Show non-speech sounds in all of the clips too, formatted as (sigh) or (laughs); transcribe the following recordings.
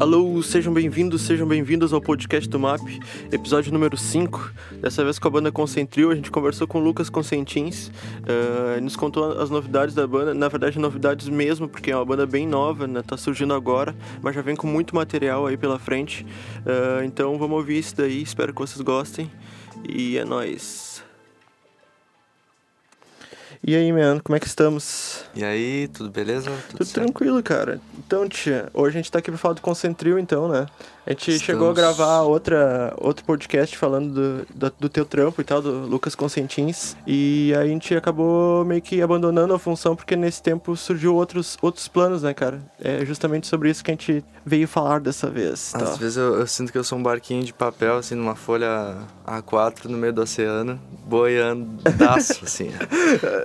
Alô, sejam bem-vindos, sejam bem-vindos ao podcast do MAP, episódio número 5. Dessa vez com a banda Concentril, a gente conversou com o Lucas Consentins, uh, nos contou as novidades da banda, na verdade novidades mesmo, porque é uma banda bem nova, né? tá surgindo agora, mas já vem com muito material aí pela frente. Uh, então vamos ouvir isso daí, espero que vocês gostem e é nóis. E aí, mano, como é que estamos? E aí, tudo beleza? Tudo, tudo tranquilo, cara. Então, tia, hoje a gente tá aqui pra falar do Concentril, então, né? A gente Estamos... chegou a gravar outra, outro podcast falando do, do, do, teu trampo e tal, do Lucas Consentins. E a gente acabou meio que abandonando a função, porque nesse tempo surgiu outros, outros planos, né, cara? É justamente sobre isso que a gente veio falar dessa vez. Às vezes eu, eu, sinto que eu sou um barquinho de papel, assim, numa folha A4 no meio do oceano, boiando (laughs) assim.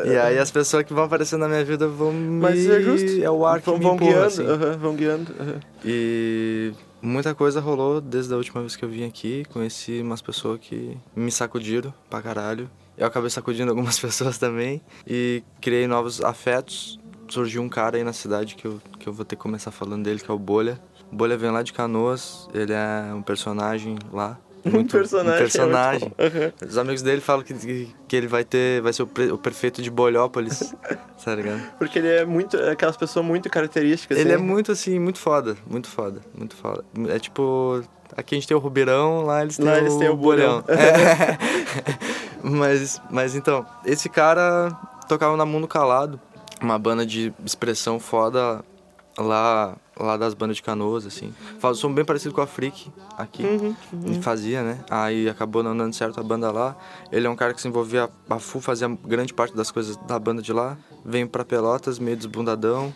e aí as pessoas que vão aparecer na minha vida vão me... Mas é justo. É o ar que vão, me vão empurra, guiando, assim. uh -huh, vão guiando. Uh -huh. E muita coisa rolou desde a última vez que eu vim aqui. Conheci umas pessoas que me sacudiram pra caralho. Eu acabei sacudindo (laughs) algumas pessoas também. E criei novos afetos. Surgiu um cara aí na cidade que eu, que eu vou ter que começar falando dele, que é o Bolha. O Bolha vem lá de Canoas, ele é um personagem lá. (laughs) Muito, um personagem. Um personagem. É Os amigos dele falam que, que ele vai ter. Vai ser o, pre, o prefeito de Bolhópolis. (laughs) tá ligado? Porque ele é muito. É aquelas pessoas muito características. Ele assim. é muito assim, muito foda. Muito foda. Muito foda. É tipo. Aqui a gente tem o Rubeirão, lá eles têm, lá o, eles têm o Bolhão. É. (laughs) mas, mas então, esse cara tocava na Mundo Calado, uma banda de expressão foda lá lá das bandas de canoas, assim. Faz um som bem parecido com a Freak aqui. Uhum, uhum. Fazia, né? Aí acabou não dando certo a banda lá. Ele é um cara que se envolvia a full, fazia grande parte das coisas da banda de lá. Veio pra Pelotas, meio desbundadão.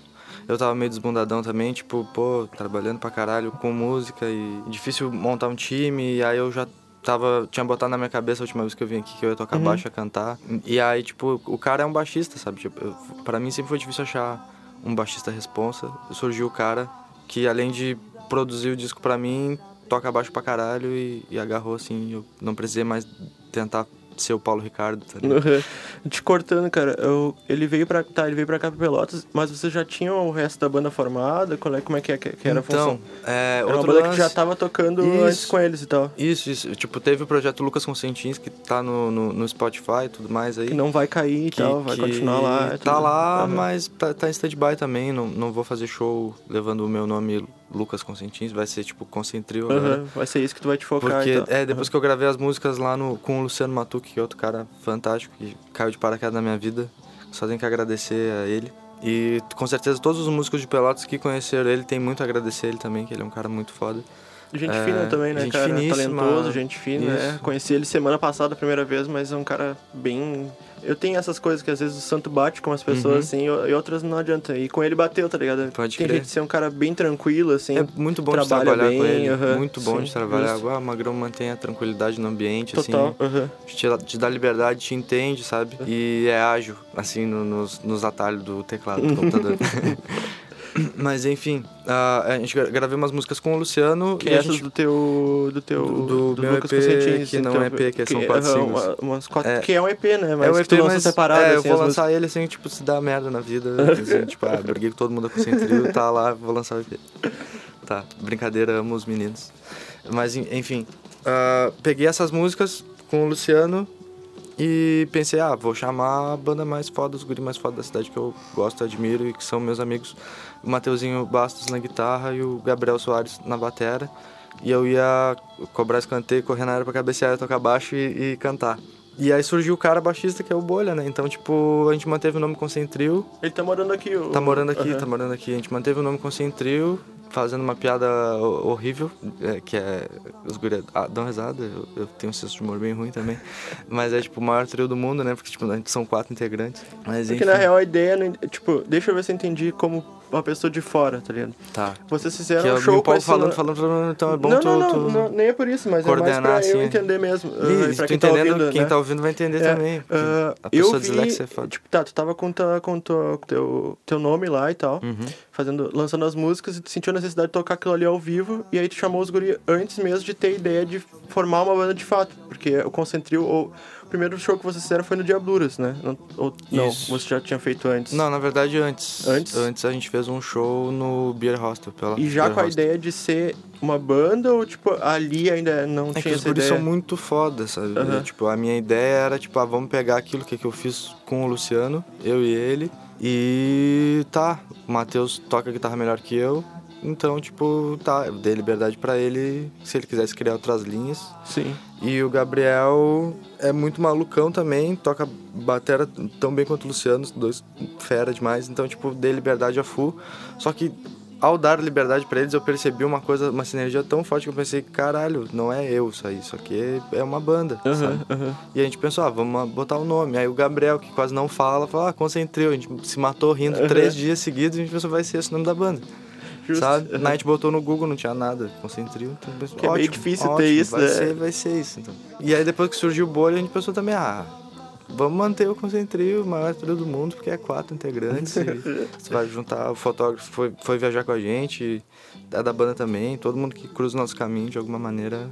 Eu tava meio desbundadão também, tipo, pô, trabalhando pra caralho com música e difícil montar um time. E aí eu já tava tinha botado na minha cabeça a última vez que eu vim aqui que eu ia tocar Uhum. baixo ia cantar e aí tipo o cara é um baixista sabe tipo eu, para mim sempre foi difícil achar um baixista responsa. Surgiu o cara que além de produzir o disco pra mim toca baixo pra caralho e, e agarrou assim eu não precisei mais tentar ser o Paulo Ricardo tá ligado? Uhum. Te cortando, cara, eu, ele veio pra. Tá, ele veio pra cá pra Pelotas, mas você já tinha o resto da banda formada? Qual é, como é que, é, que que era a então função? é Era uma banda que lance- já tava tocando Isso. antes com eles e tal. isso isso tipo teve o projeto Lucas Consentins que tá no, no, no Spotify e tudo mais aí Que não vai cair e que- tal, vai que continuar lá. Tá tudo. lá, Aham. mas tá, tá em stand-by também. Não, não vou fazer show levando o meu nome Lucas Consentins. Vai ser tipo Concentril agora. Aham, Vai ser isso que tu vai te focar Porque, e tal. é, depois que eu gravei as músicas lá no, com o Luciano Matuque, que é outro cara fantástico, que caiu de paraquedas na minha vida. Só tenho que agradecer a ele. E com certeza todos os músicos de Pelotas que conheceram ele tem muito a agradecer ele também, que ele é um cara muito foda. Gente é, fina também, né, gente cara? finíssima. Talentoso, gente fina, é. Isso. Conheci ele semana passada a primeira vez, mas é um cara bem. Eu tenho essas coisas que às vezes o santo bate com as pessoas, Uhum. assim, e outras não adianta. E com ele bateu, tá ligado? Pode Tem crer. jeito de ser um cara bem tranquilo, assim. É muito bom de trabalha trabalhar com bem, ele. aham, muito bom sim, de trabalhar. justo. Agora, o Magrão mantém a tranquilidade no ambiente, Total. assim. aham. te, te dá liberdade, te entende, sabe? E é ágil, assim, no- nos, nos atalhos do teclado do (laughs) computador. (laughs) (clears throat) Mas enfim, a, a gente gra- gravei umas músicas com o Luciano Que e é essas gente. do teu. Do teu. Do- do meu Lucas EP, que não então, é EP, que são quatro singles. uma- umas quatro, É. que é um EP, né? Mas é que EP, tu mas separado, é, eu assim, vou as lançar ele assim, tipo, se dá merda na vida. (laughs) Assim, tipo, ah, briguei com todo mundo com o tá lá, vou lançar o EP. Tá, brincadeira, amo os meninos. Mas en- enfim, ah, peguei essas músicas com o Luciano e pensei, ah, vou chamar a banda mais foda, os guri mais foda da cidade que eu gosto, admiro e que são meus amigos. O Mateuzinho Bastos na guitarra e o Gabriel Soares na batera. E eu ia cobrar escanteio, correr na área pra cabecear, tocar baixo e, e cantar. E aí surgiu o cara baixista que é o Bolha, né? Então, tipo, a gente manteve o nome Concentril. Ele tá morando aqui. O... Tá morando aqui, Aham. tá morando aqui. A gente manteve o nome Concentril, fazendo uma piada ho- horrível, é, que é. Os guri ah, dão risada, eu, eu tenho um senso de humor bem ruim também. (laughs) Mas é tipo o maior trio do mundo, né? Porque, tipo, a gente são quatro integrantes. Mas Porque enfim. na real a ideia, tipo, deixa eu ver se eu entendi como uma pessoa de fora, tá ligado? Tá. Vocês fizeram Que eu um me show com esse falando, falando, falando, então é bom não, tu, não, não, tu... não, nem é por isso, mas é mais coordenar, pra eu assim. entender mesmo. Ih, uh, se pra quem tá ouvindo, quem né? tá ouvindo vai entender É, também. ah, a pessoa eu vi, dislexa é foda. tipo, tá, tu tava com, tua, com teu, teu nome lá e tal, Uhum. fazendo, lançando as músicas e tu sentiu a necessidade de tocar aquilo ali ao vivo, e aí tu chamou os guri antes mesmo de ter ideia de formar uma banda de fato, porque o Concentril, ou primeiro show que vocês fizeram foi no Diabluras, né? Não, ou, não, você já tinha feito antes. Não, na verdade antes. Antes? Antes a gente fez um show no Beer Hostel. Pela E já Beer com a Hostel. ideia de ser uma banda ou, tipo, ali ainda não É tinha essa ideia? são muito foda, sabe? Aham. Tipo, a minha ideia era, tipo, ah, vamos pegar aquilo que, que eu fiz com o Luciano, eu e ele, e tá, o Matheus toca guitarra melhor que eu, então, tipo, tá, eu dei liberdade pra ele, se ele quisesse criar outras linhas. Sim. E o Gabriel é muito malucão também, toca batera tão bem quanto o Luciano, dois fera demais, então, tipo, dei liberdade a full. Só que ao dar liberdade pra eles, eu percebi uma coisa, uma sinergia tão forte que eu pensei, caralho, não é eu isso aí, isso aqui é uma banda, Aham, sabe? aham. E a gente pensou, ah, vamos botar o nome. Aí o Gabriel, que quase não fala, falou, ah, concentrei. A gente se matou rindo Aham. três dias seguidos e a gente pensou, vai ser esse o nome da banda. Sabe? Na gente botou no Google, não tinha nada, concentril. Então, pensou, Que é meio ótimo, difícil ter ótimo, isso, vai né? Ser, vai ser isso, então. E aí depois que surgiu o bolha, a gente pensou também, ah, vamos manter o concentril, o maior trio do mundo, porque é quatro integrantes. (laughs) você vai juntar, o fotógrafo foi, foi viajar com a gente, é da banda também, todo mundo que cruza o nosso caminho de alguma maneira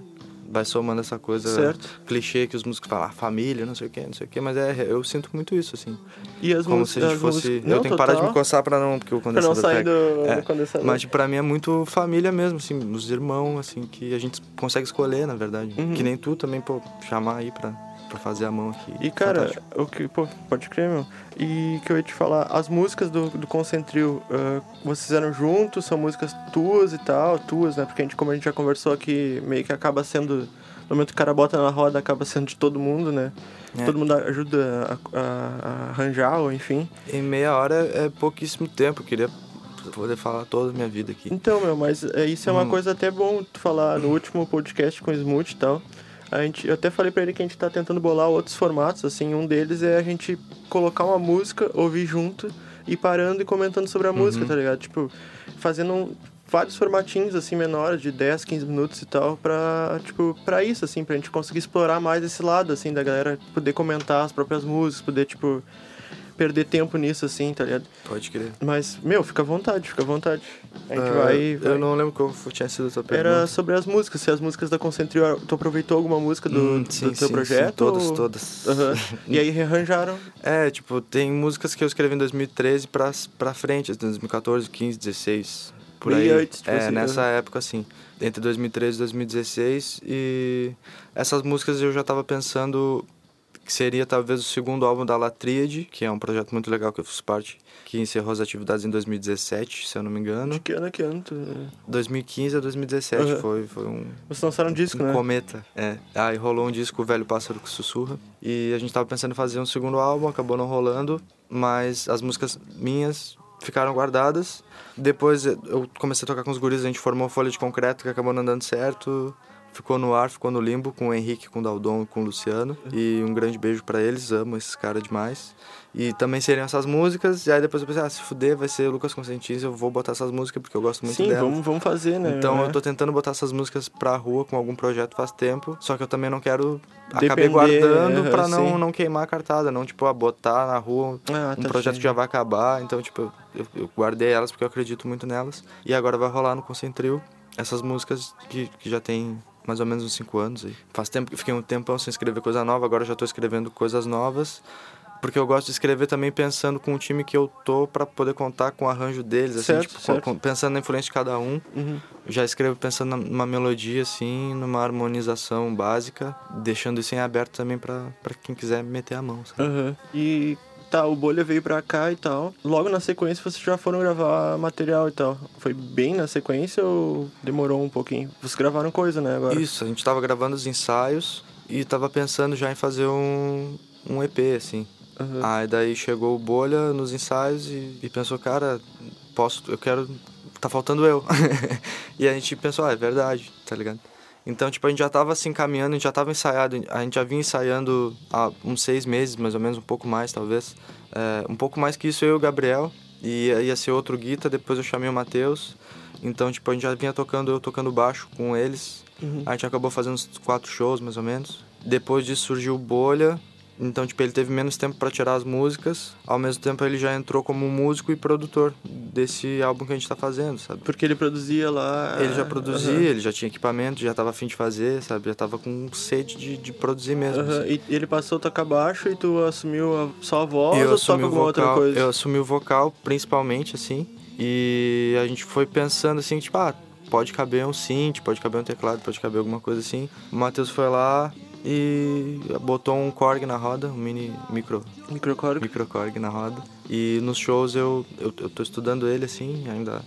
vai somando essa coisa Certo. clichê que os músicos falam, ah, família, não sei o que, não sei o que, mas é, eu sinto muito isso, assim. E as como se a gente fosse. músicas- eu Não, tenho que parar de me coçar pra não. Porque o Pra não condensador sair do, É, do condensador. Mas pra mim é muito família mesmo, assim, os irmãos, assim, que a gente consegue escolher, na verdade. Uhum. Que nem tu também, pô, chamar aí pra, pra fazer a mão aqui. E cara, Fantástico. o que, pô, pode crer, meu. E que eu ia te falar, as músicas do, do Concentril, ah, vocês fizeram juntos, são músicas tuas e tal, tuas, né? Porque a gente, como a gente já conversou aqui, meio que acaba sendo. No momento que o cara bota na roda, acaba sendo de todo mundo, né? É. Todo mundo ajuda a, a- a arranjar, ou enfim. Em meia hora é pouquíssimo tempo, eu queria poder falar toda a minha vida aqui. Então, meu, mas é, isso é uma Hum. coisa até bom tu falar no último podcast com o Smooth e tal. A gente, eu até falei pra ele que a gente tá tentando bolar outros formatos, assim, um deles é a gente colocar uma música, ouvir junto e parando e comentando sobre a música, tá ligado? Tipo, fazendo um- vários formatinhos, assim, menores, de 10, 15 minutos e tal, pra, tipo, pra isso, assim, pra gente conseguir explorar mais esse lado, assim, da galera poder comentar as próprias músicas, poder, tipo, perder tempo nisso, assim, tá ligado? Pode crer. Mas, meu, fica à vontade, fica à vontade. A gente Ah, vai, vai- Eu não lembro qual tinha sido a tua pergunta. Era sobre as músicas, se as músicas da Concentril, tu aproveitou alguma música do, Hum, do sim, teu sim, projeto? sim, todas, ou- todas. Aham. (laughs) E aí rearranjaram. É, tipo, tem músicas que eu escrevi em 2013 pra, pra frente, assim, 2014, 15, 16, por aí. antes, tipo é, assim, nessa época, assim, entre 2013 e 2016. E essas músicas eu já tava pensando que seria talvez o segundo álbum da Latríade, que é um projeto muito legal que eu fiz parte, que encerrou as atividades em 2017, se eu não me engano. De que ano, que ano? Tu... 2015 a 2017 Aham. foi, foi um, Vocês lançaram um disco, um né? cometa, é. Aí rolou um disco, O Velho Pássaro que Sussurra. E a gente tava pensando em fazer um segundo álbum, acabou não rolando. Mas as músicas minhas ficaram guardadas. Depois eu comecei a tocar com os guris, a gente formou Folha de Concreto, que acabou não dando certo. Ficou no ar, ficou no limbo com o Henrique, com o Daldon e com o Luciano. E um grande beijo pra eles, amo esses caras demais. E também seriam essas músicas. E aí depois eu pensei, ah, se fuder, vai ser Lucas Constantins, eu vou botar essas músicas porque eu gosto muito Sim, delas. vamos, vamos fazer, né? Então É. eu tô tentando botar essas músicas pra rua com algum projeto faz tempo, só que eu também não quero acabei Depender, guardando aham, pra não, sim. não queimar a cartada, não tipo, a botar na rua Ah, um tá projeto que já vai acabar, então tipo, eu, eu guardei elas porque eu acredito muito nelas. E agora vai rolar no Concentril essas músicas que, que já tem mais ou menos uns 5 anos aí. Faz tempo que fiquei um tempão sem escrever coisa nova, agora já tô escrevendo coisas novas. Porque eu gosto de escrever também pensando com o time que eu tô pra poder contar com o arranjo deles, assim, Certo, tipo, certo. pensando na influência de cada um. Uhum. Já escrevo pensando numa melodia, assim, numa harmonização básica, deixando isso em aberto também pra, pra quem quiser meter a mão, sabe? Aham. E tá, o Bolha veio pra cá e tal. Logo na sequência vocês já foram gravar material e tal. Foi bem na sequência ou demorou um pouquinho? Vocês gravaram coisa, né, agora? Isso, a gente tava gravando os ensaios e tava pensando já em fazer um, um EP, assim. Aham. Aí daí chegou o Bolha nos ensaios e, e pensou, cara, posso, eu quero, tá faltando eu. (laughs) e a gente pensou, ah, é verdade, tá ligado? Então, tipo, a gente já tava se encaminhando, a gente já tava ensaiado, a gente já vinha ensaiando há uns seis meses, mais ou menos, um pouco mais, talvez. É, um pouco mais que isso, eu e o Gabriel, e ia ser outro guita, depois eu chamei o Matheus. Então, tipo, a gente já vinha tocando, eu tocando baixo com eles. Uhum. A gente acabou fazendo uns quatro shows, mais ou menos. Depois disso surgiu o Bolha, Então, tipo, ele teve menos tempo para tirar as músicas, ao mesmo tempo ele já entrou como músico e produtor desse álbum que a gente tá fazendo, sabe? Porque ele produzia lá. Ele já produzia, uhum. ele já tinha equipamento, já tava afim de fazer, sabe? Já tava com sede de, de produzir mesmo. Uhum. Assim. E ele passou a tocar baixo e tu assumiu a, só a voz eu ou toca alguma vocal, outra coisa? Eu assumi o vocal, principalmente, assim. E a gente foi pensando assim, tipo, ah, pode caber um synth, pode caber um teclado, pode caber alguma coisa assim. O Matheus foi lá e botou um Korg na roda, um mini micro... Micro Korg? Na roda. E nos shows eu, eu, eu tô estudando ele, assim, ainda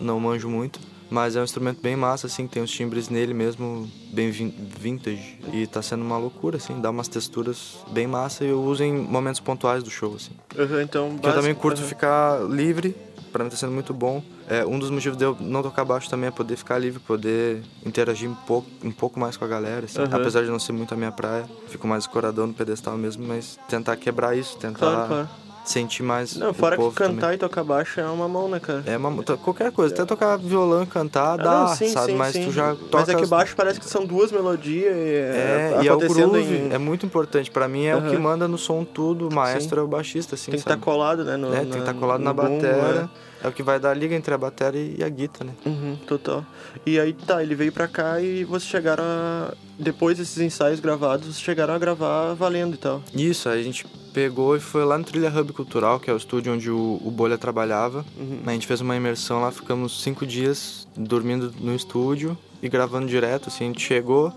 não manjo muito. Mas é um instrumento bem massa, assim, tem uns timbres nele mesmo, bem vintage. E tá sendo uma loucura, assim, dá umas texturas bem massa e eu uso em momentos pontuais do show, assim. Uhum, então, eu também curto uhum. ficar livre para mim tá sendo muito bom. É, um dos motivos de eu não tocar baixo também é poder ficar livre, poder interagir um pouco, um pouco mais com a galera, assim. uhum. apesar de não ser muito a minha praia, fico mais escoradão no pedestal mesmo, mas tentar quebrar isso, tentar claro, claro. sentir mais. Não, fora que cantar também. e tocar baixo é uma mão, né, cara? É uma qualquer coisa, até tocar violão e cantar, ah, dá, não, sim, sabe? Sim, mas sim. tu já toca. Mas é que baixo parece que são duas melodias e é, é e é o groove, em... é muito importante. para mim é uhum. o que manda no som tudo, o maestro é o baixista, assim. Tem que estar tá colado, né? No, é, tem que estar tá colado na bateria. É. O que vai dar a liga entre a bateria e a guitarra, né? Uhum, total. E aí tá, ele veio pra cá e vocês chegaram a. Depois desses ensaios gravados, vocês chegaram a gravar valendo e tal. Isso, aí a gente pegou e foi lá no Trilha Hub Cultural, que é o estúdio onde o, o Bolha trabalhava. Uhum. A gente fez uma imersão lá, ficamos cinco dias dormindo no estúdio e gravando direto, assim, a gente chegou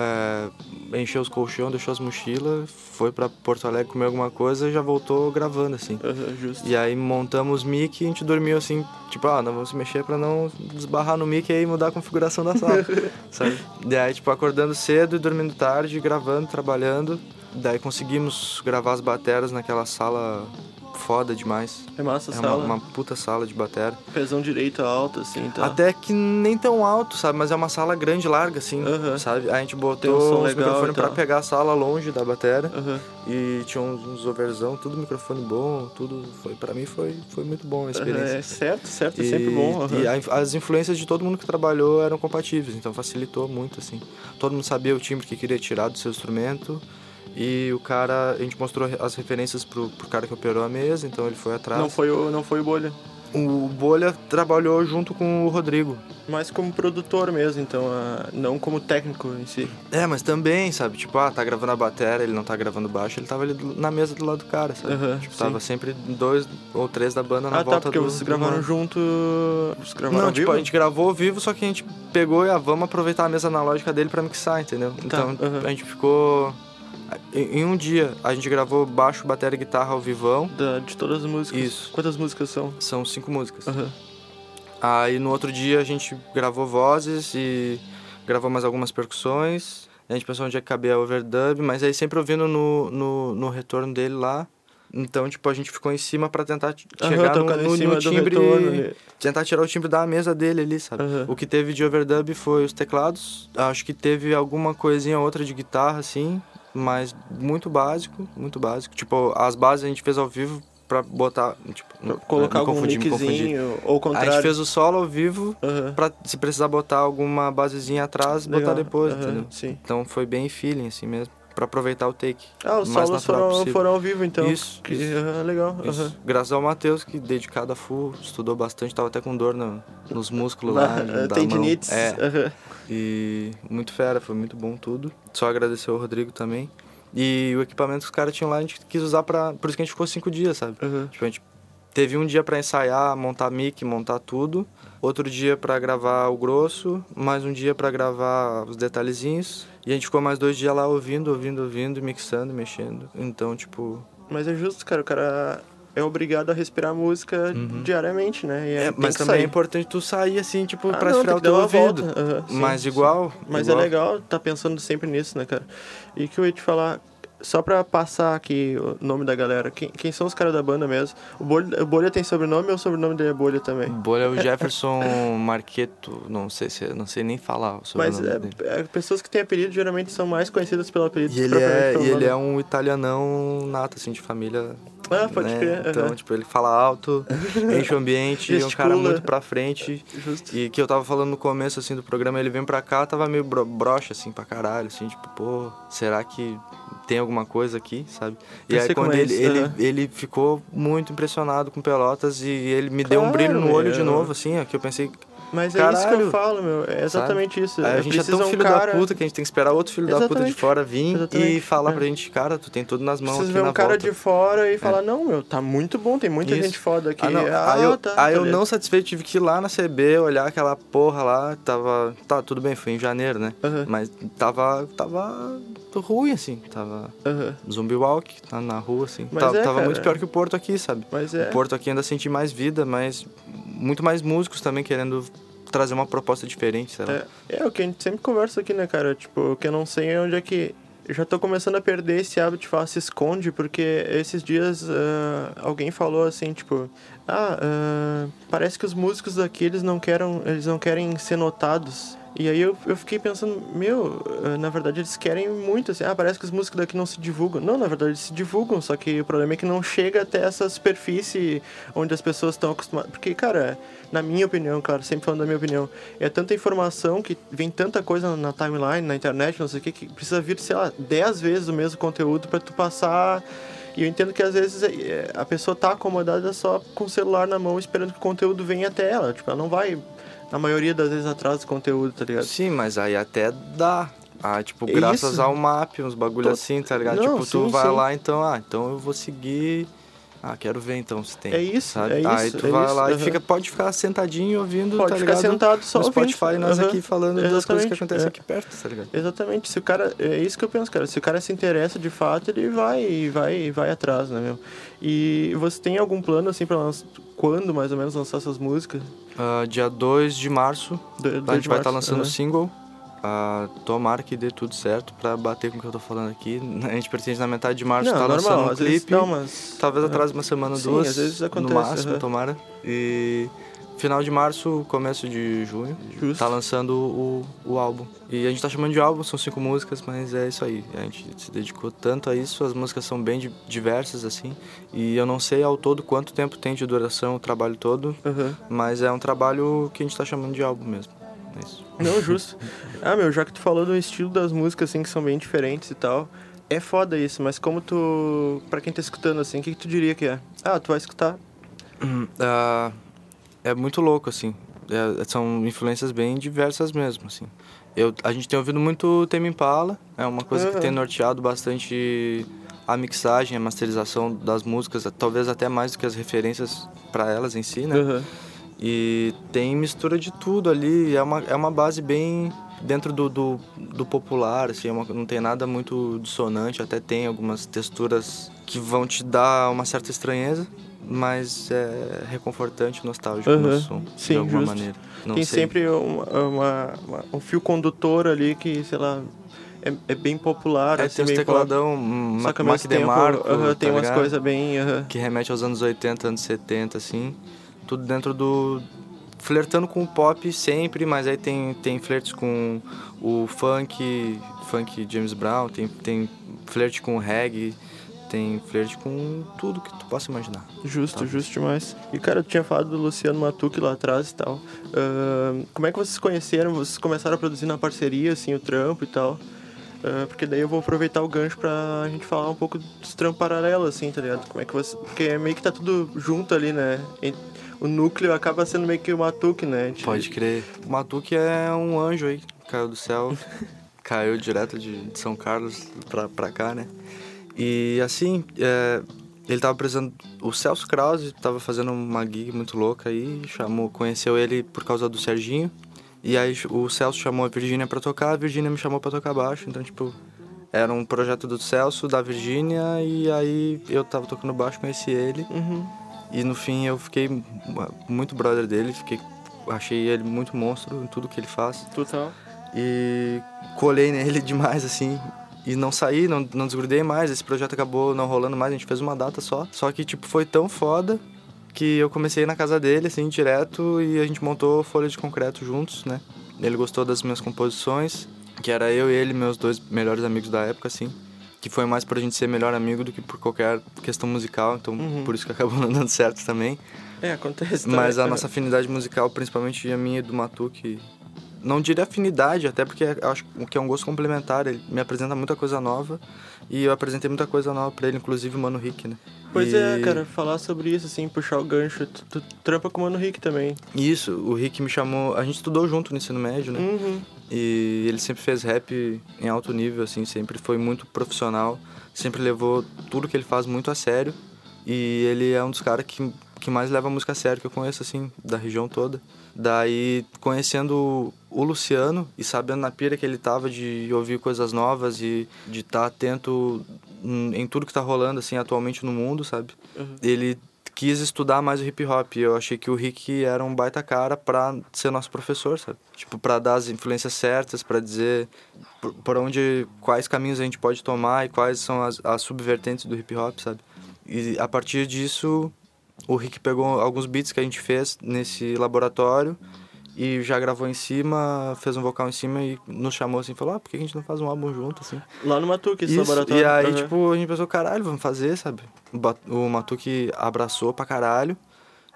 é, encheu os colchões, deixou as mochilas, foi para Porto Alegre comer alguma coisa e já voltou gravando, assim. Uhum, e aí montamos mic e a gente dormiu assim, tipo, ah, não vamos se mexer para não desbarrar no mic e mudar a configuração da sala, (laughs) sabe? E aí, tipo, acordando cedo e dormindo tarde, gravando, trabalhando. Daí conseguimos gravar as bateras naquela sala foda demais. É massa a é sala. Uma, uma puta sala de bateria. Pesão direito alto, assim, então. Até que nem tão alto, sabe? Mas é uma sala grande, larga, assim, sabe? A gente botou um os microfones pra pegar a sala longe da bateria. E tinha uns, uns overzão, tudo microfone bom, tudo. Foi, pra mim foi, foi muito bom a experiência. É certo, certo, é sempre bom. E a, as influências de todo mundo que trabalhou eram compatíveis, então facilitou muito, assim. Todo mundo sabia o timbre que queria tirar do seu instrumento. E o cara, a gente mostrou as referências pro, pro cara que operou a mesa, então ele foi atrás. Não foi o, não foi o Bolha? O Bolha trabalhou junto com o Rodrigo. Mas como produtor mesmo, então, não como técnico em si. É, mas também, sabe? Tipo, ah, tá gravando a bateria, ele não tá gravando baixo, ele tava ali na mesa do lado do cara, sabe? Uhum, tipo, sim. tava sempre dois ou três da banda na ah, volta tá, porque do, vocês gravaram junto... Vocês gravaram não, tipo, vivo? a gente gravou ao vivo, só que a gente pegou e ah, vamos aproveitar a mesa analógica dele pra mixar, entendeu? Tá, então, uhum. a gente ficou em, um dia, a gente gravou baixo, bateria e guitarra ao vivão. Da, de todas as músicas? Isso. Quantas músicas são? São cinco músicas. Uhum. Aí no outro dia a gente gravou vozes e gravou mais algumas percussões. A gente pensou onde ia caber a overdub, mas aí sempre ouvindo no, no, no retorno dele lá. Então, tipo, a gente ficou em cima para tentar chegar uhum, no, no, no timbre. Retorno, tentar tirar o timbre da mesa dele ali, sabe? Uhum. O que teve de overdub foi os teclados. Acho que teve alguma coisinha outra de guitarra, assim mas muito básico, muito básico. Tipo, as bases a gente fez ao vivo pra botar, tipo, pra colocar algum linkzinho, ou contrário. A gente fez o solo ao vivo uhum. pra, se precisar botar alguma basezinha atrás, Legal. botar depois, uhum. entendeu? Sim. Então foi bem feeling, assim mesmo para aproveitar o take. Ah, os solos foram, foram ao vivo, então. Isso. Que, isso. Uh, legal. Isso. Graças ao Matheus, que dedicado a full, estudou bastante, tava até com dor no, nos músculos lá. (laughs) lá tendinites. É. E muito fera, foi muito bom tudo. Só agradecer ao Rodrigo também. E o equipamento que os caras tinham lá, a gente quis usar pra. Por isso que a gente ficou cinco dias, sabe? Uhum. Tipo, a gente teve um dia para ensaiar, montar mic, montar tudo. Outro dia para gravar o grosso, mais um dia para gravar os detalhezinhos. E a gente ficou mais dois dias lá ouvindo, ouvindo, ouvindo, mixando, mexendo. Então, tipo. Mas é justo, cara. O cara é obrigado a respirar música uhum. diariamente, né? É, mas também sair. é importante tu sair assim, tipo, ah, pra não, esfriar o teu ouvido. Uhum, sim, mas igual. Mas igual. é legal tá pensando sempre nisso, né, cara? E que eu ia te falar, só pra passar aqui o nome da galera, quem, quem são os caras da banda mesmo? O Bolha, o Bolha tem sobrenome ou o sobrenome dele é Bolha também? Bolha é o Jefferson (laughs) Marqueto, não sei se não sei nem falar o sobrenome Mas é, dele. É, pessoas que têm apelido geralmente são mais conhecidas pelo apelido. E ele, é, e ele é um italianão nato, assim, de família ah, pode né? crer. Então, tipo, ele fala alto, (laughs) enche o ambiente, é um cara muito pra frente. Justo. E que eu tava falando no começo, assim, do programa, ele vem pra cá, tava meio bro broxa, assim, pra caralho, assim, tipo, pô, será que tem alguma coisa aqui, sabe? E Eu aí quando como é ele, ele, ele ficou muito impressionado com Pelotas e ele me deu um Claro, brilho no olho de meu. novo, assim, ó, que eu pensei, Mas é isso que eu Caralho. falo, meu. É exatamente isso. Aí a É gente é precisa tão um filho cara, da puta que a gente tem que esperar outro filho da puta de Exatamente. fora vir e Exatamente. falar É. pra gente, cara, tu tem tudo nas mãos Precisa aqui ver na um cara volta. de fora e falar, não, meu, tá muito bom, tem muita Isso. gente foda aqui. Ah, não. Ah, aí eu, tá, aí eu não satisfeito tive que ir lá na CB, olhar aquela porra lá, tava... Tá, tudo bem, foi em janeiro, né? Mas tava... Tava ruim, assim, tava... Aham. Zumbi walk, tá na rua, assim. Mas tava é, tava muito pior que o Porto aqui, sabe? Mas é. O Porto aqui ainda senti mais vida, mas muito mais músicos também querendo trazer uma proposta diferente, sei lá. É, é o que a gente sempre conversa aqui, né, cara? Tipo, o que eu não sei é onde é que. Eu já tô começando a perder esse hábito de falar se esconde, porque esses dias ah, alguém falou assim, tipo, ah, ah, parece que os músicos daqui eles não querem, eles não querem ser notados. E aí eu, eu fiquei pensando, meu, ah, na verdade eles querem muito, assim, ah, parece que os músicos daqui não se divulgam. Não, na verdade eles se divulgam, só que o problema é que não chega até essa superfície onde as pessoas estão acostumadas. Porque, cara, na minha opinião, claro, sempre falando da minha opinião, é tanta informação que vem tanta coisa na timeline, na internet, não sei o que, que precisa vir, sei lá, 10 vezes o mesmo conteúdo pra tu passar. E eu entendo que às vezes é, a pessoa tá acomodada só com o celular na mão esperando que o conteúdo venha até ela. Tipo, ela não vai, na maioria das vezes, atrás do conteúdo, tá ligado? Sim, mas aí até dá. Ah, tipo, É graças isso. ao map, uns bagulho Tô- assim, tá ligado? Não, tipo, tu sim, vai sim. lá, então, ah, então eu vou seguir. Ah, quero ver então se tem. É isso, sabe? é Aí isso, tu é vai isso, lá e aham. fica, pode ficar sentadinho ouvindo, Pode tá ficar ligado? sentado só no ouvindo. Spotify, nós Aham. aqui falando das coisas que Exatamente, acontecem é. aqui perto, tá ligado? Exatamente, se o cara. É isso que eu penso, cara. Se o cara se interessa de fato, ele vai vai vai atrás, né, meu? E você tem algum plano, assim, pra lançar. Quando mais ou menos lançar essas músicas? Ah, dia 2 de março, Do- a gente vai estar março, lançando o single. Tomara que dê tudo certo pra bater com o que eu tô falando aqui. A gente pretende na metade de março Não, estar lançando normal, um vezes clipe. dá umas. Talvez aham. atrás de uma semana, Sim, duas. às vezes acontece, No máximo, aham. tomara. E final de março, começo de junho, Justo. tá lançando o, o álbum. E a gente tá chamando de álbum, são cinco músicas, mas é isso aí. A gente se dedicou tanto a isso, as músicas são bem di- diversas, assim. E eu não sei ao todo quanto tempo tem de duração o trabalho todo, Aham. mas é um trabalho que a gente tá chamando de álbum mesmo. É isso. Não, justo. Ah, meu, já que tu falou do estilo das músicas, assim, que são bem diferentes e tal. É foda isso, mas como tu. Pra quem tá escutando, assim, o que, que tu diria que é? Ah, tu vai escutar. Ah, é muito louco, assim. É, são influências bem diversas mesmo, assim. Eu, a gente tem ouvido muito Tame Impala, é uma coisa que Aham. tem norteado bastante a mixagem, a masterização das músicas, talvez até mais do que as referências para elas em si, né? Aham. E tem mistura de tudo ali, é uma, é uma base bem dentro do, do, do popular, assim, é uma- não tem nada muito dissonante, até tem algumas texturas que vão te dar uma certa estranheza, mas é reconfortante, nostálgico no Aham. som, Sim, de alguma justo. maneira. Não Tem sei. sempre uma, uma- uma- um fio condutor ali que, sei lá, é, é bem popular, É, assim, tem os tecladão, Mac DeMarco, aham, tá tem umas coisas bem. que remete aos anos 80, anos 70, assim. Tudo dentro do. flertando com o pop sempre, mas aí tem, tem flertes com o funk, funk James Brown, tem, tem flerte com o reggae, tem flerte com tudo que tu possa imaginar. Justo, justo demais. E, cara, tu tinha falado do Luciano Matuque lá atrás e tal. Ahn, como é que vocês conheceram? Vocês começaram a produzir na parceria, assim, o trampo e tal? Ah, porque daí eu vou aproveitar o gancho pra gente falar um pouco dos trampos paralelos, assim, tá ligado? Como é que você... Porque meio que tá tudo junto ali, né? O núcleo acaba sendo meio que o Matuque, né? Gente- Pode crer. O Matuque é um anjo aí, caiu do céu, (laughs) caiu direto de, de São Carlos pra, pra cá, né? E assim, é, ele tava precisando. O Celso Krause tava fazendo uma gig muito louca aí, chamou, conheceu ele por causa do Serginho. E aí o Celso chamou a Virgínia pra tocar, a Virgínia me chamou pra tocar baixo, então tipo. Era um projeto do Celso, da Virgínia, e aí eu tava tocando baixo, conheci ele. Uhum. E no fim eu fiquei mu- muito brother dele, fiquei, achei ele muito monstro em tudo que ele faz. Total. E colei nele (laughs) demais, assim. E não saí, não, não desgrudei mais. Esse projeto acabou não rolando mais, a gente fez uma data só. Só que, tipo, foi tão foda que eu comecei na casa dele, assim, direto, e a gente montou Folha de Concreto juntos, né? Ele gostou das minhas composições, que era eu e ele, meus dois melhores amigos da época, assim. Que foi mais pra gente ser melhor amigo do que por qualquer questão musical, então Uhum. por isso que acabou (laughs) não dando certo também. É, acontece Mas também. a nossa afinidade musical, principalmente a minha e do Matuque, não diria afinidade, até porque eu acho que é um gosto complementar. Ele me apresenta muita coisa nova e eu apresentei muita coisa nova pra ele, inclusive o Mano Rick, né? Pois E- é, cara, falar sobre isso, assim, puxar o gancho. Tu, tu trampa com o Mano Rick também. Isso, o Rick me chamou. A gente estudou junto no ensino médio, né? Uhum. E ele sempre fez rap em alto nível, assim, sempre foi muito profissional, sempre levou tudo que ele faz muito a sério. E ele é um dos caras que, que mais leva a música a sério que eu conheço, assim, da região toda. Daí, conhecendo o Luciano e sabendo na pira que ele tava de ouvir coisas novas e de estar atento em tudo que tá rolando, assim, atualmente no mundo, sabe? Uhum. Ele quis estudar mais o hip hop. Eu achei que o Rick era um baita cara pra ser nosso professor, sabe? Tipo, pra dar as influências certas, pra dizer por, por onde, quais caminhos a gente pode tomar e quais são as, as subvertentes do hip hop, sabe? E a partir disso, o Rick pegou alguns beats que a gente fez nesse laboratório e já gravou em cima, fez um vocal em cima e nos chamou assim, falou, ah, por que a gente não faz um álbum junto, assim? Lá no Matuque, esse Isso, laboratório. E aí, Uhum. tipo, a gente pensou, caralho, vamos fazer, sabe? O Matuque abraçou pra caralho.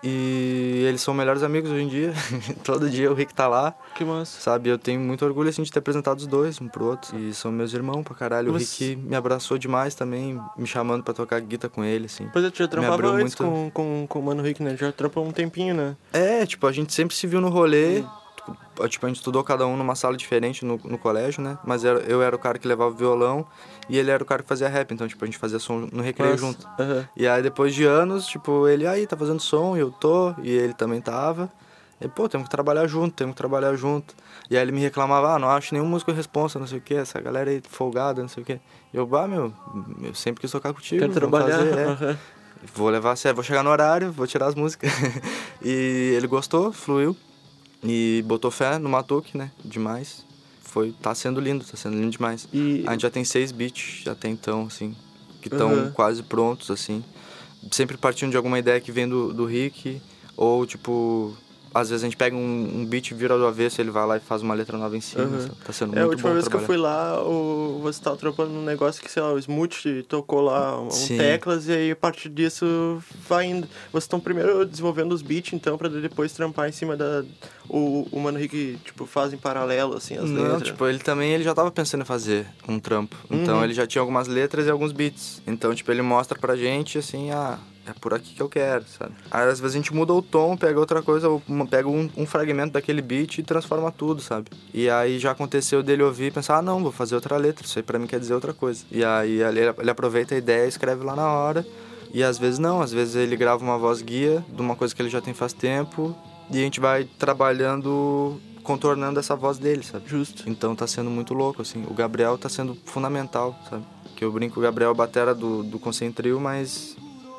E eles são melhores amigos hoje em dia. (laughs) Todo dia o Rick tá lá, Que massa. sabe? Eu tenho muito orgulho, assim, de ter apresentado os dois, um pro outro. E são meus irmãos pra caralho. O Você- Rick me abraçou demais também, me chamando pra tocar guitarra com ele, assim. Pois é, tu já trampava antes muito. com, com, com o Mano Rick, né? Já trampou um tempinho, né? É, tipo, a gente sempre se viu no rolê. Tipo, a gente estudou cada um numa sala diferente no, no colégio, né? Mas era- eu era o cara que levava o violão e ele era o cara que fazia rap. Então, tipo, a gente fazia som no recreio Massa. junto. Aham. E aí depois de anos, tipo, ele aí tá fazendo som e eu tô, e ele também tava. E, pô, temos que trabalhar junto, temos que trabalhar junto. E aí ele me reclamava, ah, não acho nenhum músico responsa, não sei o que, essa galera aí folgada, não sei o que. E eu, bah, meu, eu sempre quis tocar contigo. Quero trabalhar. fazer, é. Aham. Vou levar a sério, vou chegar no horário, vou tirar as músicas. (laughs) e ele gostou, fluiu. E botou fé no Matuque, né? Demais. Foi, tá sendo lindo, tá sendo lindo demais. E A gente já tem seis beats até então, assim, que estão Uhum. quase prontos, assim. Sempre partindo de alguma ideia que vem do, do Rick, ou tipo, às vezes a gente pega um, um beat, vira do avesso, ele vai lá e faz uma letra nova em cima. Uhum. Tá sendo é, a muito última vez que eu trabalhar. fui lá, o, você tava trampando num negócio que, sei lá, o Smooth tocou lá um Sim. teclas e aí a partir disso vai indo. Vocês estão primeiro desenvolvendo os beats, então, pra depois trampar em cima da. O, o Mano Rick, tipo, faz em paralelo, assim, as Não, letras. tipo, ele também ele já tava pensando em fazer um trampo. Então Uhum. ele já tinha algumas letras e alguns beats. Então, tipo, ele mostra pra gente assim, ah, é por aqui que eu quero, sabe? Aí às vezes a gente muda o tom, pega outra coisa, pega um, um fragmento daquele beat e transforma tudo, sabe? E aí já aconteceu dele ouvir e pensar, ah, não, vou fazer outra letra, isso aí pra mim quer dizer outra coisa. E aí ele, ele aproveita a ideia e escreve lá na hora. E às vezes não, às vezes ele grava uma voz guia de uma coisa que ele já tem faz tempo e a gente vai trabalhando, contornando essa voz dele, sabe? Justo. Então tá sendo muito louco, assim. O Gabriel tá sendo fundamental, sabe? Que eu brinco, o Gabriel é batera do, do Concentril, mas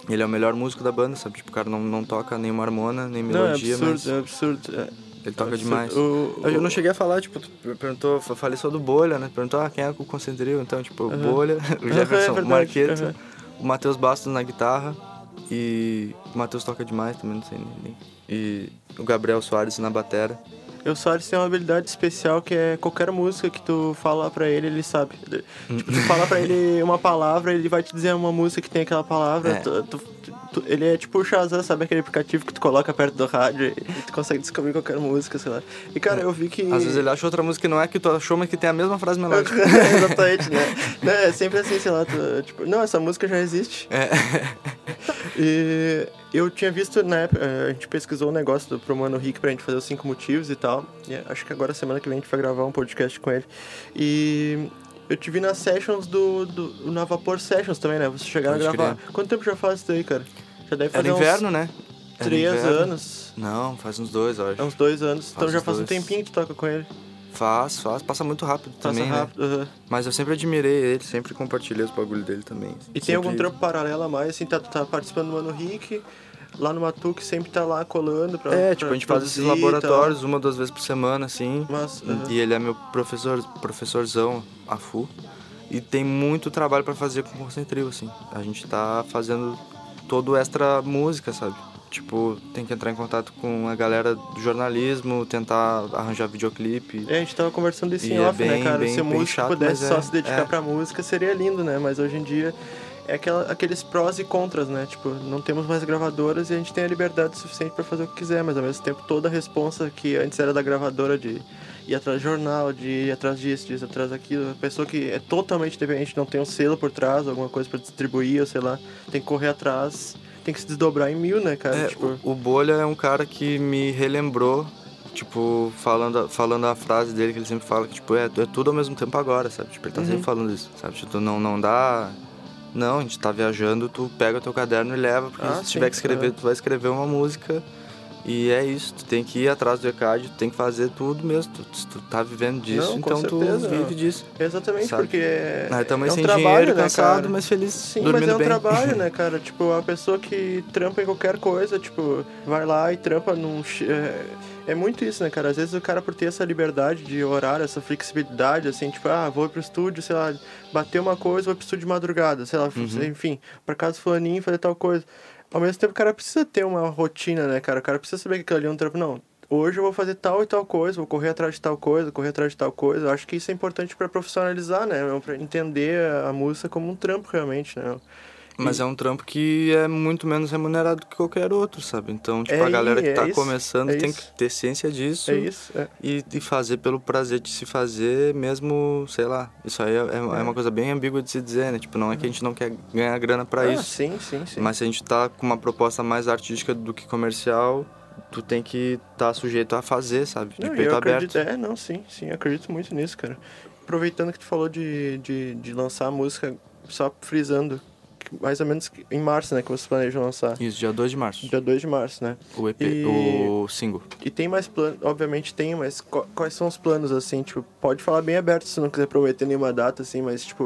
ele é o melhor músico da banda, sabe? Tipo, o cara não, não toca nenhuma harmona, nem Não, é melodia, absurdo, mas é absurdo. É, ele toca absurdo. demais. O- Eu, eu não o- cheguei a falar, tipo, tu perguntou, falei só do Bolha, né? Perguntou, ah, quem é o Concentril? Então, tipo. Bolha, (laughs) o Jefferson, é o verdade, Marqueto, aham. o Matheus Bastos na guitarra e o Matheus toca demais também, não sei nem- E o Gabriel Soares na batera. O Soares tem uma habilidade especial que é qualquer música que tu fala pra ele, ele sabe. Tipo, tu fala pra ele uma palavra, ele vai te dizer uma música que tem aquela palavra. É. tu- tu- tu- ele é tipo o Shazam, sabe aquele aplicativo que tu coloca perto do rádio e tu consegue descobrir qualquer música, sei lá. E cara, eu vi que. Às vezes ele acha outra música que não é que tu achou, mas que tem a mesma frase melódica. (laughs) Exatamente, né? É sempre assim, sei lá, tu, tipo, não, essa música já existe. É. E eu tinha visto, na época, eh, a gente pesquisou um negócio do, pro Mano Rick pra gente fazer os cinco motivos e tal. E acho que agora, semana que vem, a gente vai gravar um podcast com ele. E eu te vi nas sessions do, do na Vapor Sessions também, né? Você chegaram Pode a gravar. Quanto tempo já faz isso aí, cara? Já deve fazer Era uns inverno, né? Era três inverno. anos. Não, faz uns dois, eu acho. É uns dois anos. então Faz já uns faz um dois. tempinho que tu toca com ele. Faz, faz. Passa muito rápido Passa também, né? rápido. aham. Mas eu sempre admirei ele, sempre compartilhei os bagulhos dele também. E tem Sempre- algum trampo paralelo a mais, assim, tá, tá participando do Mano Rick, lá no Matuque sempre tá lá colando pra É, pra tipo, a gente faz esses laboratórios uma, duas vezes por semana, assim. Mas, aham. E ele é meu professor, professorzão, a FU. E tem muito trabalho pra fazer com o Concentril, assim. A gente tá fazendo todo extra música, sabe? Tipo, tem que entrar em contato com a galera do jornalismo, tentar arranjar videoclipe. É, a gente tava conversando isso em é off, né, bem- cara? bem- Se o músico chato, pudesse só é- se dedicar é. pra música, seria lindo, né? Mas hoje em dia é aquela, aqueles prós e contras, né? Tipo, não temos mais gravadoras e a gente tem a liberdade suficiente pra fazer o que quiser, mas ao mesmo tempo toda a responsa que antes era da gravadora de ir atrás de jornal, de ir atrás disso, disso, atrás daquilo. A pessoa que é totalmente dependente, não tem um selo por trás, alguma coisa para distribuir, ou sei lá, tem que correr atrás, tem que se desdobrar em mil, né, cara? É, tipo... o, o Bolha é um cara que me relembrou, tipo, falando, falando a frase dele que ele sempre fala, que, tipo, é, é tudo ao mesmo tempo agora, sabe? Tipo, ele tá Uhum. sempre falando isso, sabe? Tipo, não, não dá... Não, a gente tá viajando, tu pega o teu caderno e leva, porque Ah, se sim, tiver que escrever, tu vai escrever uma música e é isso, tu tem que ir atrás do ECAD, tu tem que fazer tudo mesmo, tu, tu tá vivendo disso, Não, então tu certeza. vive disso. Exatamente, Sabe? porque é, Aí também é um sem trabalho, dinheiro, né, cansado, cara? mas feliz, Sim, mas é um bem. trabalho, né, (laughs) cara? Tipo, a pessoa que trampa em qualquer coisa, tipo, vai lá e trampa num. É, é muito isso, né, cara? Às vezes o cara, por ter essa liberdade de horário, essa flexibilidade, assim, tipo, ah, vou pro estúdio, sei lá, bater uma coisa, vou pro estúdio de madrugada, sei lá, Uhum. enfim, pra casa fulaninho fazer tal coisa. Ao mesmo tempo, o cara precisa ter uma rotina, né, cara? O cara precisa saber que aquilo ali é um trampo. Não, hoje eu vou fazer tal e tal coisa, vou correr atrás de tal coisa, correr atrás de tal coisa. Eu acho que isso é importante pra profissionalizar, né? Pra entender a música como um trampo, realmente, né? Mas é um trampo que é muito menos remunerado que qualquer outro, sabe? Então, tipo, É a galera que é tá isso, começando é tem isso. que ter ciência disso. É isso, é. E, e fazer pelo prazer de se fazer, mesmo, sei lá. Isso aí é, é- é uma coisa bem ambígua de se dizer, né? Tipo, não é que a gente não quer ganhar grana pra Ah, isso. sim, sim, sim. Mas se a gente tá com uma proposta mais artística do que comercial, tu tem que estar tá sujeito a fazer, sabe? De Não, peito eu aberto. acredito, é, não, sim, sim, acredito muito nisso, cara. Aproveitando que tu falou de, de, de lançar a música, só frisando, mais ou menos em março, né, que vocês planejam lançar. Isso, dia 2 de março. Dia 2 de março, né? O EP, E- o single. E tem mais planos, obviamente tem, mas qu- quais são os planos, assim, tipo, pode falar bem aberto se não quiser prometer nenhuma data, assim, mas, tipo,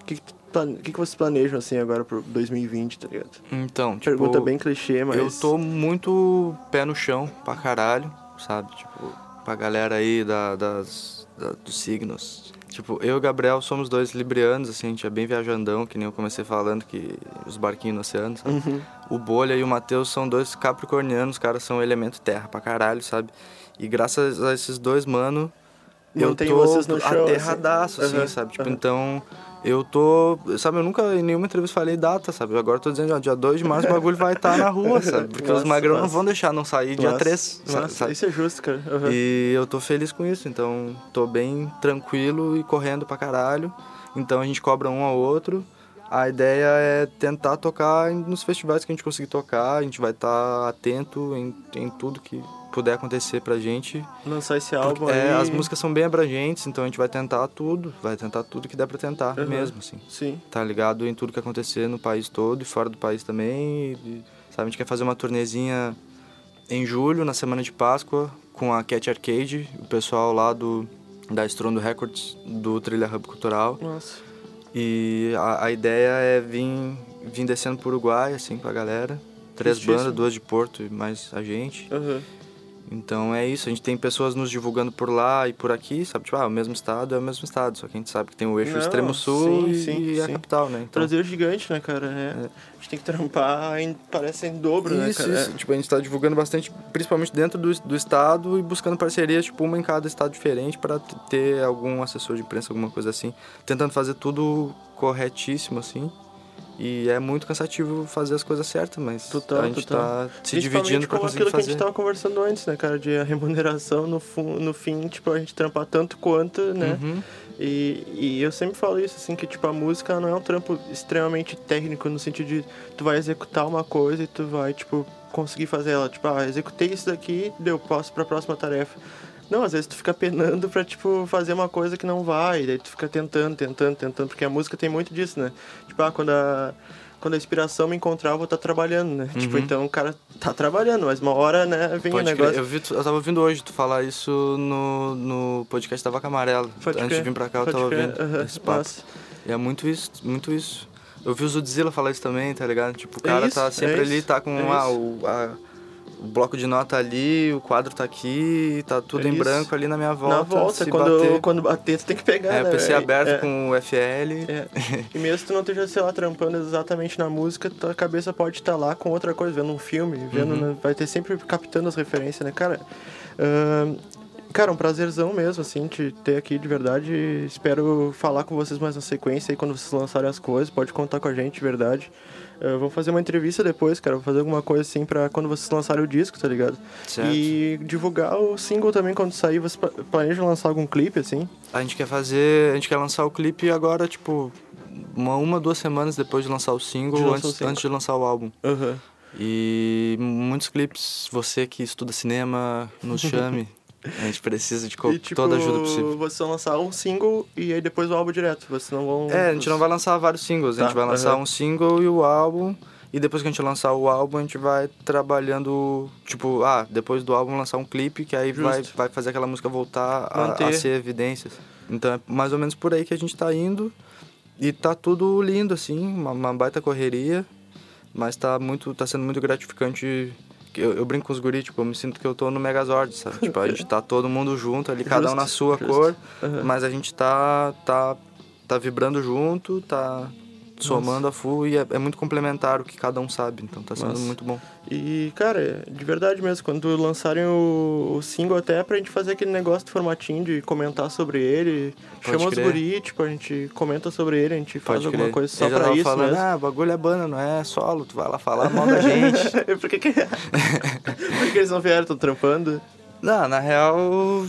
o que, que, plane- que, que vocês planejam, assim, agora pro 2020, tá ligado? Então, tipo, Pergunta bem clichê, mas... Eu tô muito pé no chão pra caralho, sabe? Tipo, pra galera aí da, das, da- dos signos. Tipo, eu e o Gabriel somos dois librianos, assim, a gente é bem viajandão, que nem eu comecei falando, que os barquinhos no oceano, sabe? Uhum. O Bolha e o Matheus são dois capricornianos, os caras são elemento terra pra caralho, sabe? E graças a esses dois, mano, eu Mantém tô vocês no chão, aterradaço, assim. assim, Aham, sabe? Tipo, aham. então, eu tô... Sabe, eu nunca em nenhuma entrevista falei data, sabe? Agora eu tô dizendo, ó, dia 2 de março o bagulho vai estar na rua, (laughs) sabe? Porque os Massa, magrão não vão deixar não sair dia Nossa, 3, nossa, sabe? Isso é justo, cara. Uhum. E eu tô feliz com isso, então tô bem tranquilo e correndo pra caralho. Então a gente cobra um ao outro. A ideia é tentar tocar nos festivais que a gente conseguir tocar. A gente vai estar atento em, em tudo que puder acontecer pra gente. Lançar esse Porque, álbum é, aí... as músicas são bem abrangentes, então a gente vai tentar tudo. Vai tentar tudo que der pra tentar Uhum. mesmo, assim. Sim. Tá ligado em tudo que acontecer no país todo e fora do país também. E, sabe, a gente quer fazer uma turnezinha em julho, na semana de Páscoa, com a Cat Arcade, o pessoal lá do da Strondo Records, do Trilha Hub Cultural. Nossa. E a, a ideia é vir, vir descendo pro Uruguai, assim, com a galera. Três Justíssimo. bandas, duas de Porto e mais a gente. Uhum. Então é isso, a gente tem pessoas nos divulgando por lá e por aqui, sabe? Tipo, ah, o mesmo estado é o mesmo estado, só que a gente sabe que tem o eixo Não, extremo sul sim, e, sim, e a sim. capital, né? Então, Brasil é gigante, né, cara? É. A gente tem que trampar, em, parece em dobro, né, isso, cara? isso. Tipo, a gente tá divulgando bastante, principalmente dentro do, do estado e buscando parcerias, tipo, uma em cada estado diferente para ter algum assessor de imprensa, alguma coisa assim. Tentando fazer tudo corretíssimo, assim. E é muito cansativo fazer as coisas certas, mas Total, a gente total. tá se dividindo pra como conseguir aquilo que a fazer. gente tava conversando antes, né, cara? De a remuneração no, no fim, tipo, a gente trampar tanto quanto, né? Uhum. E, e eu sempre falo isso, assim, que tipo, a música não é um trampo extremamente técnico no sentido de tu vai executar uma coisa e tu vai, tipo, conseguir fazer ela. Tipo, ah, executei isso daqui, deu, posso pra próxima tarefa. Não, às vezes tu fica penando pra, tipo, fazer uma coisa que não vai, daí tu fica tentando, tentando, tentando, porque a música tem muito disso, né? Tipo, ah, quando a, quando a inspiração me encontrar, eu vou estar trabalhando, né? Tipo, Uhum. então o cara tá trabalhando, mas uma hora, né, vem o crer. negócio. Eu, vi, eu tava ouvindo hoje tu falar isso no, no podcast da Vaca Amarela. Pode Antes crer, de vir pra cá, eu pode tava crer, ouvindo aham, esse papo. nossa. E é muito isso, muito isso. Eu vi o Zudzilla falar isso também, tá ligado? Tipo, o É cara isso, tá sempre é ali, tá com é ah, o, a- o bloco de nota ali, o quadro tá aqui, tá tudo É em branco ali na minha volta. Na volta, quando, bater. quando bater, tu tem que pegar, É, né? PC aberto É. com o FL. É. E mesmo tu não esteja, sei lá, trampando exatamente na música, tua cabeça pode estar lá com outra coisa, vendo um filme, vendo, Uhum. né? vai ter sempre captando as referências, né, cara? ahn, cara, um prazerzão mesmo, assim, te ter aqui de verdade. Espero falar com vocês mais na sequência aí quando vocês lançarem as coisas. Pode contar com a gente, de verdade. Uh, vou fazer uma entrevista depois, cara. Vou fazer alguma coisa assim pra quando vocês lançarem o disco, tá ligado? Certo. E divulgar o single também quando sair. Você pla- planeja lançar algum clipe, assim? A gente quer fazer. A gente quer lançar o clipe agora, tipo, uma, uma duas semanas depois de lançar o single, lançar antes, o single. antes de lançar o álbum. Aham. E muitos clipes, você que estuda cinema, nos (laughs) chame. A gente precisa de E, tipo, toda ajuda possível. vocês vão lançar um single e aí depois o álbum direto. Vocês não vão. É, a gente não vai lançar vários singles, a gente Tá, vai lançar um single e o álbum. E depois que a gente lançar o álbum, a gente vai trabalhando. Tipo, ah, depois do álbum lançar um clipe que aí vai, Justo. vai fazer aquela música voltar a, a ser evidências. Então é mais ou menos por aí que a gente tá indo. E tá tudo lindo, assim, uma, uma baita correria. Mas tá, muito, tá sendo muito gratificante. Eu, eu brinco com os guris, tipo, eu me sinto que eu tô no Megazord, sabe? Tipo, a gente tá todo mundo junto ali, cada um na sua justo. cor. Aham. Mas a gente tá, tá, tá vibrando junto, tá somando a full e é, é muito complementar o que cada um sabe. Então tá sendo Nossa. muito bom. E, cara, de verdade mesmo, quando lançarem o, o single até pra gente fazer aquele negócio de formatinho de comentar sobre ele, Pode chama os crer. guri, tipo, a gente comenta sobre ele, a gente faz Pode alguma crer. coisa só Ele já pra tava isso falando, mesmo. ah, bagulho é banda, não é solo, tu vai lá falar mal da (laughs) gente. Por que que... (laughs) Por que eles não vieram, tão trampando? Não, na real,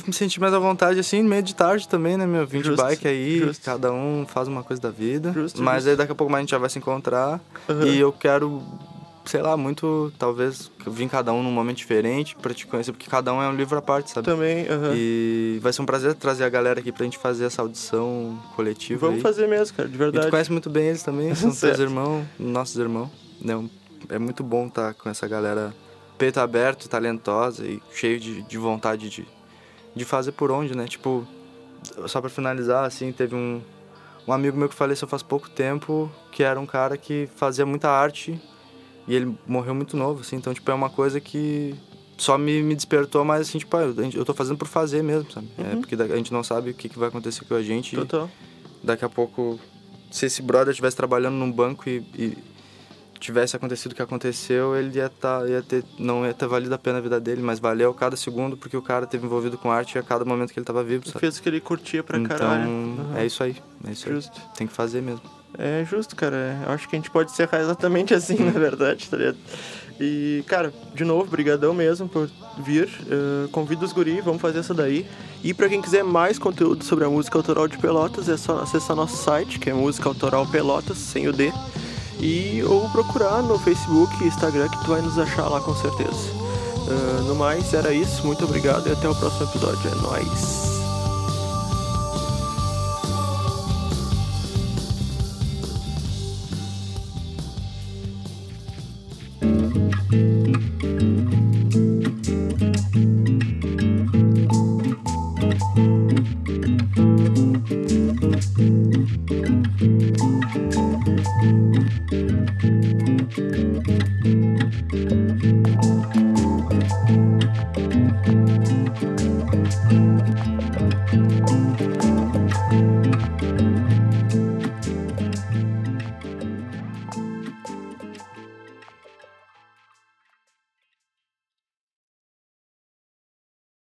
me senti mais à vontade assim, meio de tarde também, né, meu? Vim de bike aí, justo. cada um faz uma coisa da vida. Justo, mas aí daqui a pouco mais a gente já vai se encontrar. Aham. E eu quero, sei lá, muito, talvez, vir cada um num momento diferente pra te conhecer, porque cada um é um livro à parte, sabe? Também, aham. E vai ser um prazer trazer a galera aqui pra gente fazer essa audição coletiva Vamos aí. fazer mesmo, cara, de E verdade. tu conhece muito bem eles também, são (laughs) teus irmãos, nossos irmãos. Não, é muito bom estar com essa galera peito aberto, talentosa e cheio de, de vontade de, de fazer por onde, né? Tipo, só pra finalizar, assim, teve um, um amigo meu que faleceu faz pouco tempo, que era um cara que fazia muita arte e ele morreu muito novo, assim. Então, tipo, é uma coisa que só me, me despertou mais, assim, tipo, ah, eu, tô fazendo por fazer mesmo, sabe? É, Uhum. porque da- a gente não sabe o que, que vai acontecer com a gente. Total. daqui a pouco, se esse brother estivesse trabalhando num banco e, e tivesse acontecido o que aconteceu, ele ia, tá, ia ter, não ia ter valido a pena a vida dele, mas valeu cada segundo porque o cara teve envolvido com arte a cada momento que ele tava vivo, sabe? Fez o que ele curtia pra então, caralho. Aham. é isso aí, é isso aí. Justo. Tem que fazer mesmo. É justo, cara. Eu acho que a gente pode encerrar exatamente assim, (laughs) na verdade, tá ligado? E, cara, de novo, brigadão mesmo por vir. Uh, convido os guri, vamos fazer essa daí. E pra quem quiser mais conteúdo sobre a música autoral de Pelotas, é só acessar nosso site, que é Música Autoral Pelotas, sem o D. E ou procurar no Facebook e Instagram que tu vai nos achar lá com certeza. Uh, no mais, era isso. Muito obrigado e até o próximo episódio. É nóis!